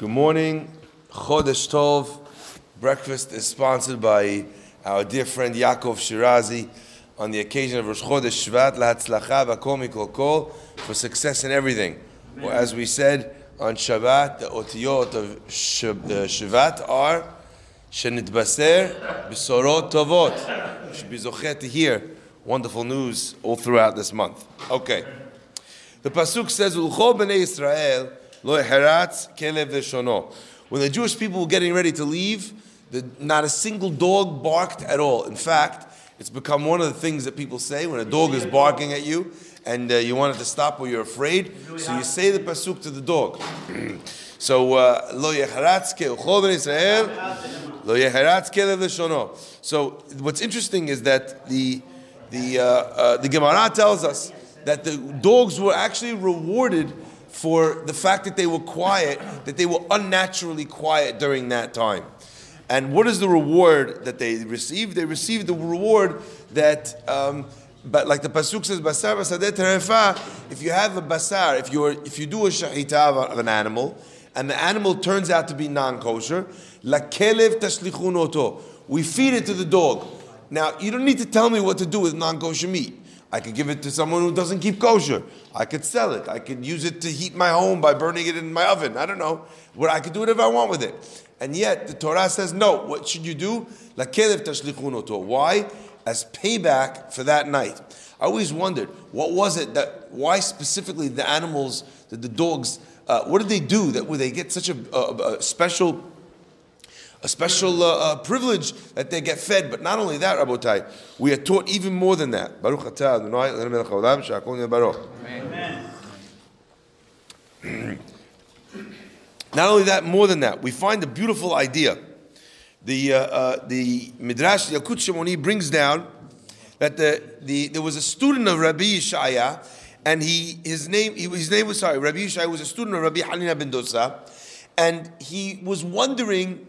Good morning, Chodesh Tov. Breakfast is sponsored by our dear friend Yaakov Shirazi on the occasion of Rosh Chodesh Shvat Lahatzlacha V'Kol Kol for success in everything. Well, as we said on Shabbat, the otiyot of Shvat are Shenitbaser B'Sorot Tovot. Should be zochet to hear wonderful news all throughout this month. Okay. The pasuk says, "Ulchol b'nei Israel lo kelev v'shono." When the Jewish people were getting ready to leave, the, not a single dog barked at all. In fact, it's become one of the things that people say when a dog is barking at you and uh, you want it to stop or you're afraid. So you say the pasuk to the dog. so uh, lo yeharatz ke ulchol b'nei Israel lo kelev. So what's interesting is that the the uh, uh, the Gemara tells us that the dogs were actually rewarded for the fact that they were quiet, that they were unnaturally quiet during that time. And what is the reward that they received? They received the reward that, um, but like the pasuk says, "Basar basadet terefa." If you have a basar, if you if you do a shahita of an animal, and the animal turns out to be non-kosher, la kelev tashlichun oto. We feed it to the dog. Now you don't need to tell me what to do with non-kosher meat. I could give it to someone who doesn't keep kosher. I could sell it. I could use it to heat my home by burning it in my oven. I don't know. What I could do whatever I want with it. And yet the Torah says no. What should you do? Why? As payback for that night. I always wondered what was it that why specifically the animals, the, the dogs, uh, what did they do that would they get such a, a, a special a special uh, uh, privilege that they get fed. But not only that, Rabotai, we are taught even more than that. Baruch Adonai Eloheinu melech haolam baruch. Not only that, more than that, we find a beautiful idea. The, uh, uh, the Midrash Yalkut Shimoni brings down that the, the, there was a student of Rabbi Yishaya, and he, his, name, his name was, sorry, Rabbi Yishaya was a student of Rabbi Hanina ben Dosa, and he was wondering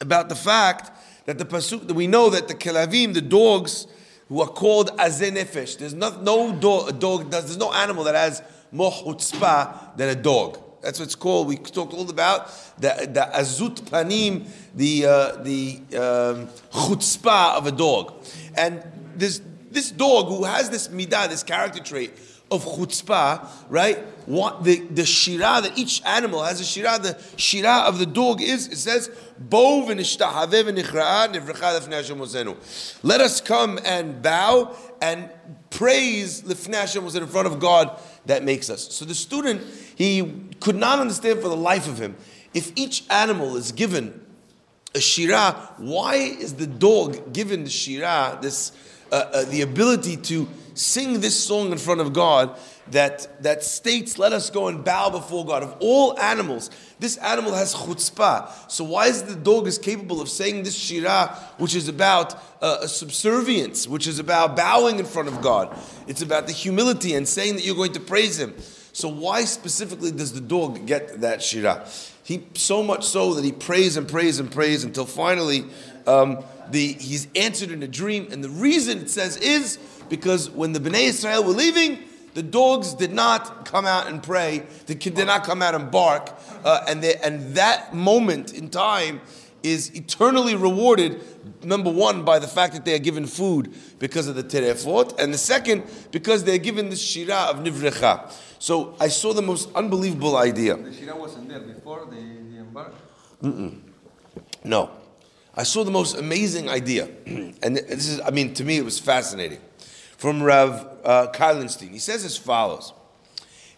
about the fact that the pasuk that we know that the kelavim, the dogs who are called azei nefesh, there's not, no dog, dog, does, there's no animal that has more chutzpah than a dog. That's what it's called. We talked all about the, the azut panim, the uh, the um, chutzpah of a dog, and this this dog who has this midah, this character trait of chutzpah, right? What the, the shira that each animal has a shira. The shira of the dog is it says bov Let us come and bow and praise lifnei was in front of God that makes us. So the student he could not understand for the life of him if each animal is given a shira. Why is the dog given the shira this uh, uh, the ability to sing this song in front of God that, that states, let us go and bow before God. Of all animals, this animal has chutzpah. So why is the dog is capable of saying this shirah, which is about uh, a subservience, which is about bowing in front of God? It's about the humility and saying that you're going to praise Him. So why specifically does the dog get that shirah? He so much so that he prays and prays and prays until finally um, the, he's answered in a dream. And the reason it says is because when the Bnei Israel were leaving, the dogs did not come out and pray. They did not come out and bark. Uh, and, they, and that moment in time is eternally rewarded, number one, by the fact that they are given food because of the terefot, and the second, because they are given the shira of nivrecha. So I saw the most unbelievable idea. The shira wasn't there before the, the embark? Mm-mm. No. I saw the most amazing idea. and this is, I mean, to me, it was fascinating from Rav uh, Karlinstein. He says as follows.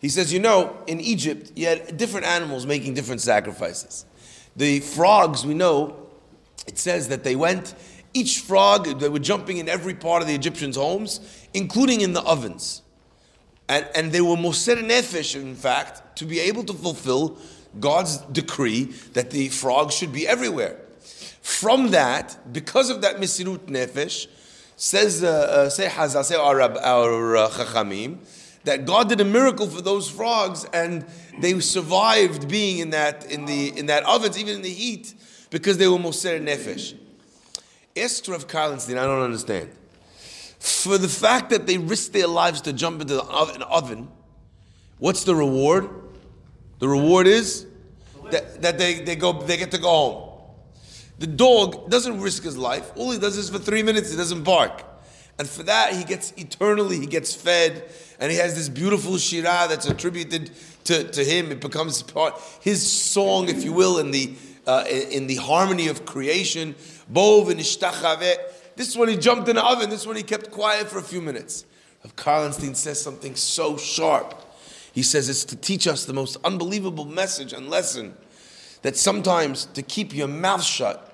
He says, you know, in Egypt, you had different animals making different sacrifices. The frogs, we know, it says that they went, each frog, they were jumping in every part of the Egyptians' homes, including in the ovens. And, and they were moser nefesh, in fact, to be able to fulfill God's decree that the frogs should be everywhere. From that, because of that misirut nefesh, Says, uh, uh, say Hazal, say our, our uh, Chachamim, that God did a miracle for those frogs and they survived being in that, in the, in that ovens, even in the heat, because they were Moser Nefesh. Esther of Karlinstein, I don't understand. For the fact that they risked their lives to jump into an oven, oven what's the reward? The reward is that, that they, they go they get to go home. The dog doesn't risk his life. All he does is for three minutes he doesn't bark. And for that he gets eternally, he gets fed, and he has this beautiful shira that's attributed to, to him. It becomes part his song, if you will, in the uh, in the harmony of creation. Bov and This is when he jumped in the oven. This is when he kept quiet for a few minutes. Rav Karlenstein says something so sharp. He says it's to teach us the most unbelievable message and lesson that sometimes to keep your mouth shut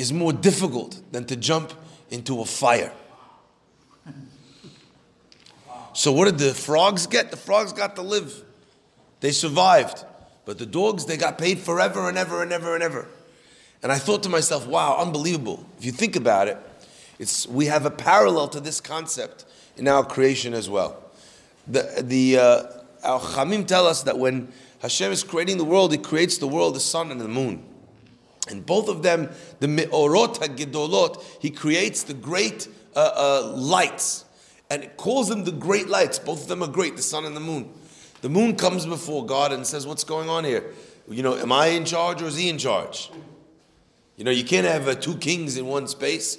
is more difficult than to jump into a fire. So, what did the frogs get? The frogs got to live. They survived. But the dogs, they got paid forever and ever and ever and ever. And I thought to myself, wow, unbelievable. If you think about it, it's, we have a parallel to this concept in our creation as well. The, the, uh, our Chamim tell us that when Hashem is creating the world, He creates the world, the sun, and the moon. And both of them, the Me'orot HaGedolot, He creates the great uh, uh, lights. And it calls them the great lights. Both of them are great, the sun and the moon. The moon comes before God and says, What's going on here? You know, am I in charge or is He in charge? You know, you can't have uh, two kings in one space.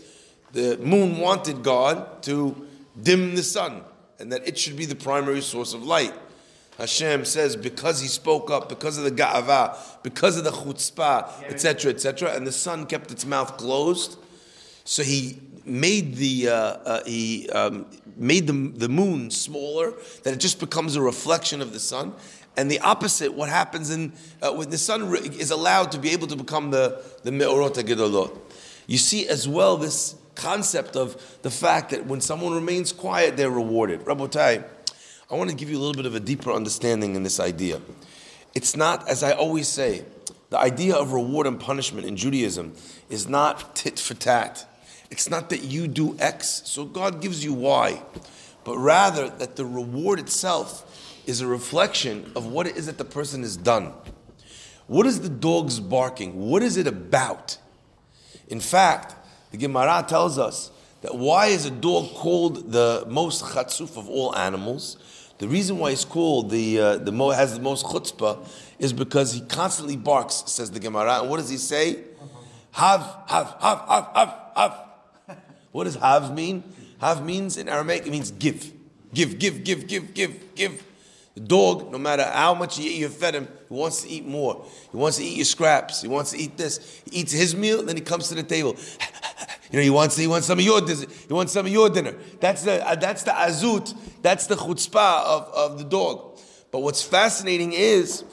The moon wanted God to dim the sun and that it should be the primary source of light. Hashem says because he spoke up, because of the ga'ava, because of the chutzpah, etc., etc., and the sun kept its mouth closed, so he made the uh, uh, he um, made the, the moon smaller, that it just becomes a reflection of the sun. And the opposite, what happens in uh, when the sun is allowed to be able to become the the me'orot gedolot. You see as well this concept of the fact that when someone remains quiet, they're rewarded. Rabotai, I want to give you a little bit of a deeper understanding in this idea. It's not, as I always say, the idea of reward and punishment in Judaism is not tit for tat. It's not that you do X, so God gives you Y, but rather that the reward itself is a reflection of what it is that the person has done. What is the dog's barking? What is it about? In fact, the Gemara tells us that why is a dog called the most chatzuf of all animals? The reason why he's called the uh, the mo has the most chutzpah is because he constantly barks, says the Gemara. And what does he say? Hav, hav, hav, hav, hav, hav. What does hav mean? Hav means in Aramaic it means give, give, give, give, give, give, give. The dog, no matter how much you, you fed him, he wants to eat more. He wants to eat your scraps. He wants to eat this. He eats his meal, then he comes to the table. You know, he wants he wants some of your dinner. He wants some of your dinner. That's the uh, that's the azut. That's the chutzpah of, of the dog. But what's fascinating is,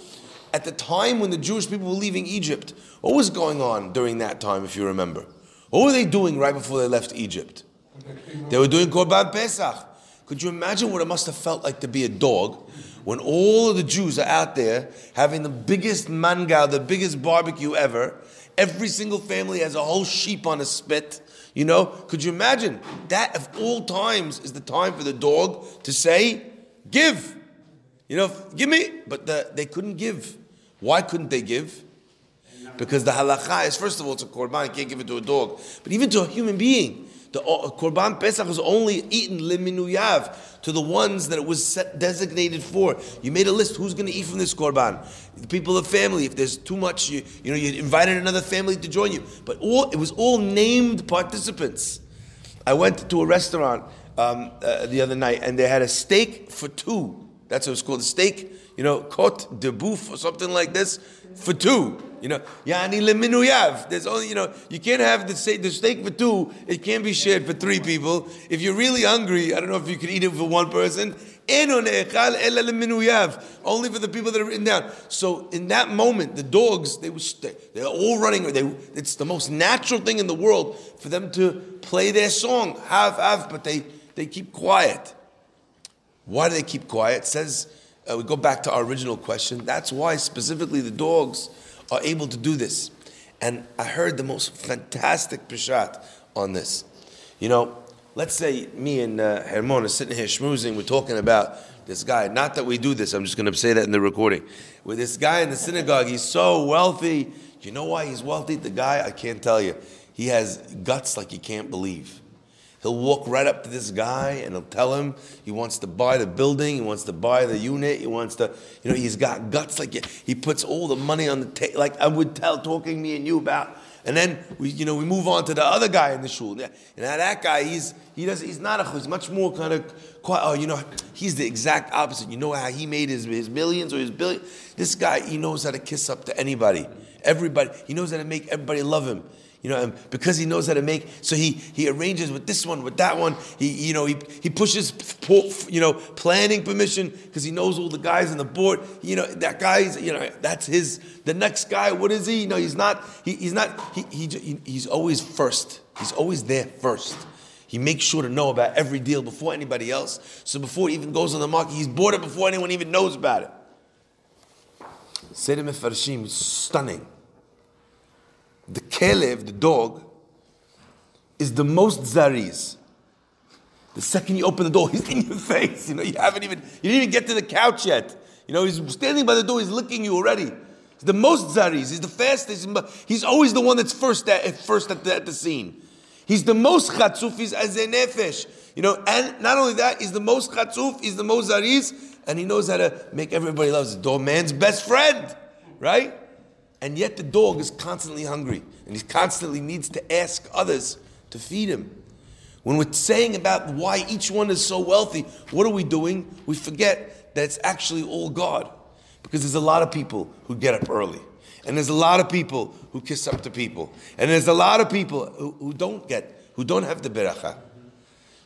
at the time when the Jewish people were leaving Egypt, what was going on during that time? If you remember, what were they doing right before they left Egypt? They were doing Korban Pesach. Could you imagine what it must have felt like to be a dog when all of the Jews are out there having the biggest mangal, the biggest barbecue ever? Every single family has a whole sheep on a spit. You know, could you imagine that of all times is the time for the dog to say, give. You know, give me. But the, they couldn't give. Why couldn't they give? Because the halacha is, first of all, it's a korban, you can't give it to a dog. But even to a human being, the Korban Pesach was only eaten liminuyav to the ones that it was set, designated for. You made a list. Who's going to eat from this Korban? The people of family. If there's too much, you, you know, you invited another family to join you. But all it was all named participants. I went to a restaurant um, uh, the other night, and they had a steak for two. That's what it's called. A steak, you know, cote de or something like this for two. You know, yani leminuyav. There's only, you know, you can't have the steak, the steak for two. It can't be shared for three people. If you're really hungry, I don't know if you could eat it for one person. Only for the people that are written down. So in that moment, the dogs, they were they're all running. They, it's the most natural thing in the world for them to play their song, have, have, but they, they keep quiet. Why do they keep quiet? It says, uh, we go back to our original question. That's why specifically the dogs are able to do this. And I heard the most fantastic pishat on this. You know, let's say me and uh, Hermon are sitting here schmoozing, we're talking about this guy. Not that we do this, I'm just going to say that in the recording. With this guy in the synagogue, he's so wealthy. You know why he's wealthy? The guy, I can't tell you. He has guts like you can't believe. He'll walk right up to this guy and he'll tell him he wants to buy the building, he wants to buy the unit, he wants to, you know, he's got guts like he puts all the money on the table, like I would tell talking me and you about. And then we, you know, we move on to the other guy in the shul. Yeah, and now that guy, he's he does he's not a he's much more kind of quiet. Oh, you know, he's the exact opposite. You know how he made his his millions or his billion. This guy, he knows how to kiss up to anybody, everybody. He knows how to make everybody love him. You know, because he knows how to make, so he he arranges with this one, with that one. He you know he he pushes you know planning permission because he knows all the guys on the board. You know that guy's you know that's his. The next guy, what is he? Know he's not he, he's not he, he he's always first. He's always there first. He makes sure to know about every deal before anybody else. So before it even goes on the market, he's bought it before anyone even knows about it. Seder Mefarshim stunning the kelev, the dog, is the most zariz. The second you open the door, he's in your face. You know, you haven't even you didn't even get to the couch yet. You know, he's standing by the door, he's licking you already. He's the most zariz. He's the fastest. He's always the one that's first at, first at the, at the scene. He's the most chatzuf. He's nefesh. You know, and not only that, he's the most chatzuf. He's the most zariz, and he knows how to make everybody love. His dog man's best friend, right? And yet the dog is constantly hungry and he constantly needs to ask others to feed him. When we're saying about why each one is so wealthy, what are we doing? We forget that it's actually all God. Because there's a lot of people who get up early. And there's a lot of people who kiss up to people. And there's a lot of people who, who don't get, who don't have the beracha.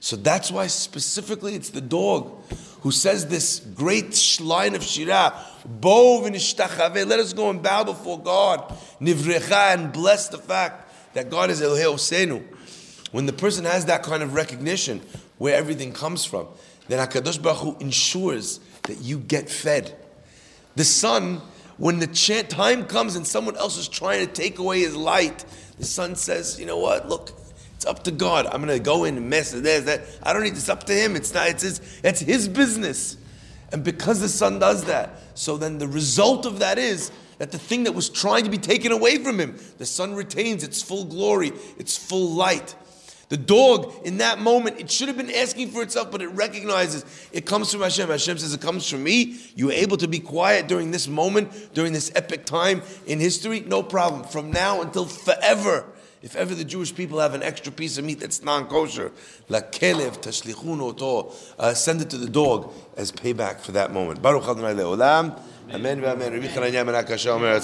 So that's why specifically it's the dog who says this great line of Shirah, Bo let us go and bow before God, Nivrecha, and bless the fact that God is Elohei Osenu. When the person has that kind of recognition, where everything comes from, then HaKadosh Baruch Hu ensures that you get fed. The sun, when the time comes and someone else is trying to take away his light, the sun says, you know what, look, it's up to God. I'm to go in and mess this, that. I don't need this up to Him. It's not. It's His. It's His business. And because the sun does that, so then the result of that is that the thing that was trying to be taken away from him, the sun retains its full glory, its full light. The dog, in that moment, it should have been asking for itself, but it recognizes it comes from Hashem. Hashem says, It comes from me. You were able to be quiet during this moment, during this epic time in history? No problem. From now until forever, if ever the Jewish people have an extra piece of meat that's non-kosher, la kelev tashlichun oto, uh, send it to the dog as payback for that moment. Baruch Adonai le'olam. Amen ve'amen. Rabbi Chananya ben Akashya omer,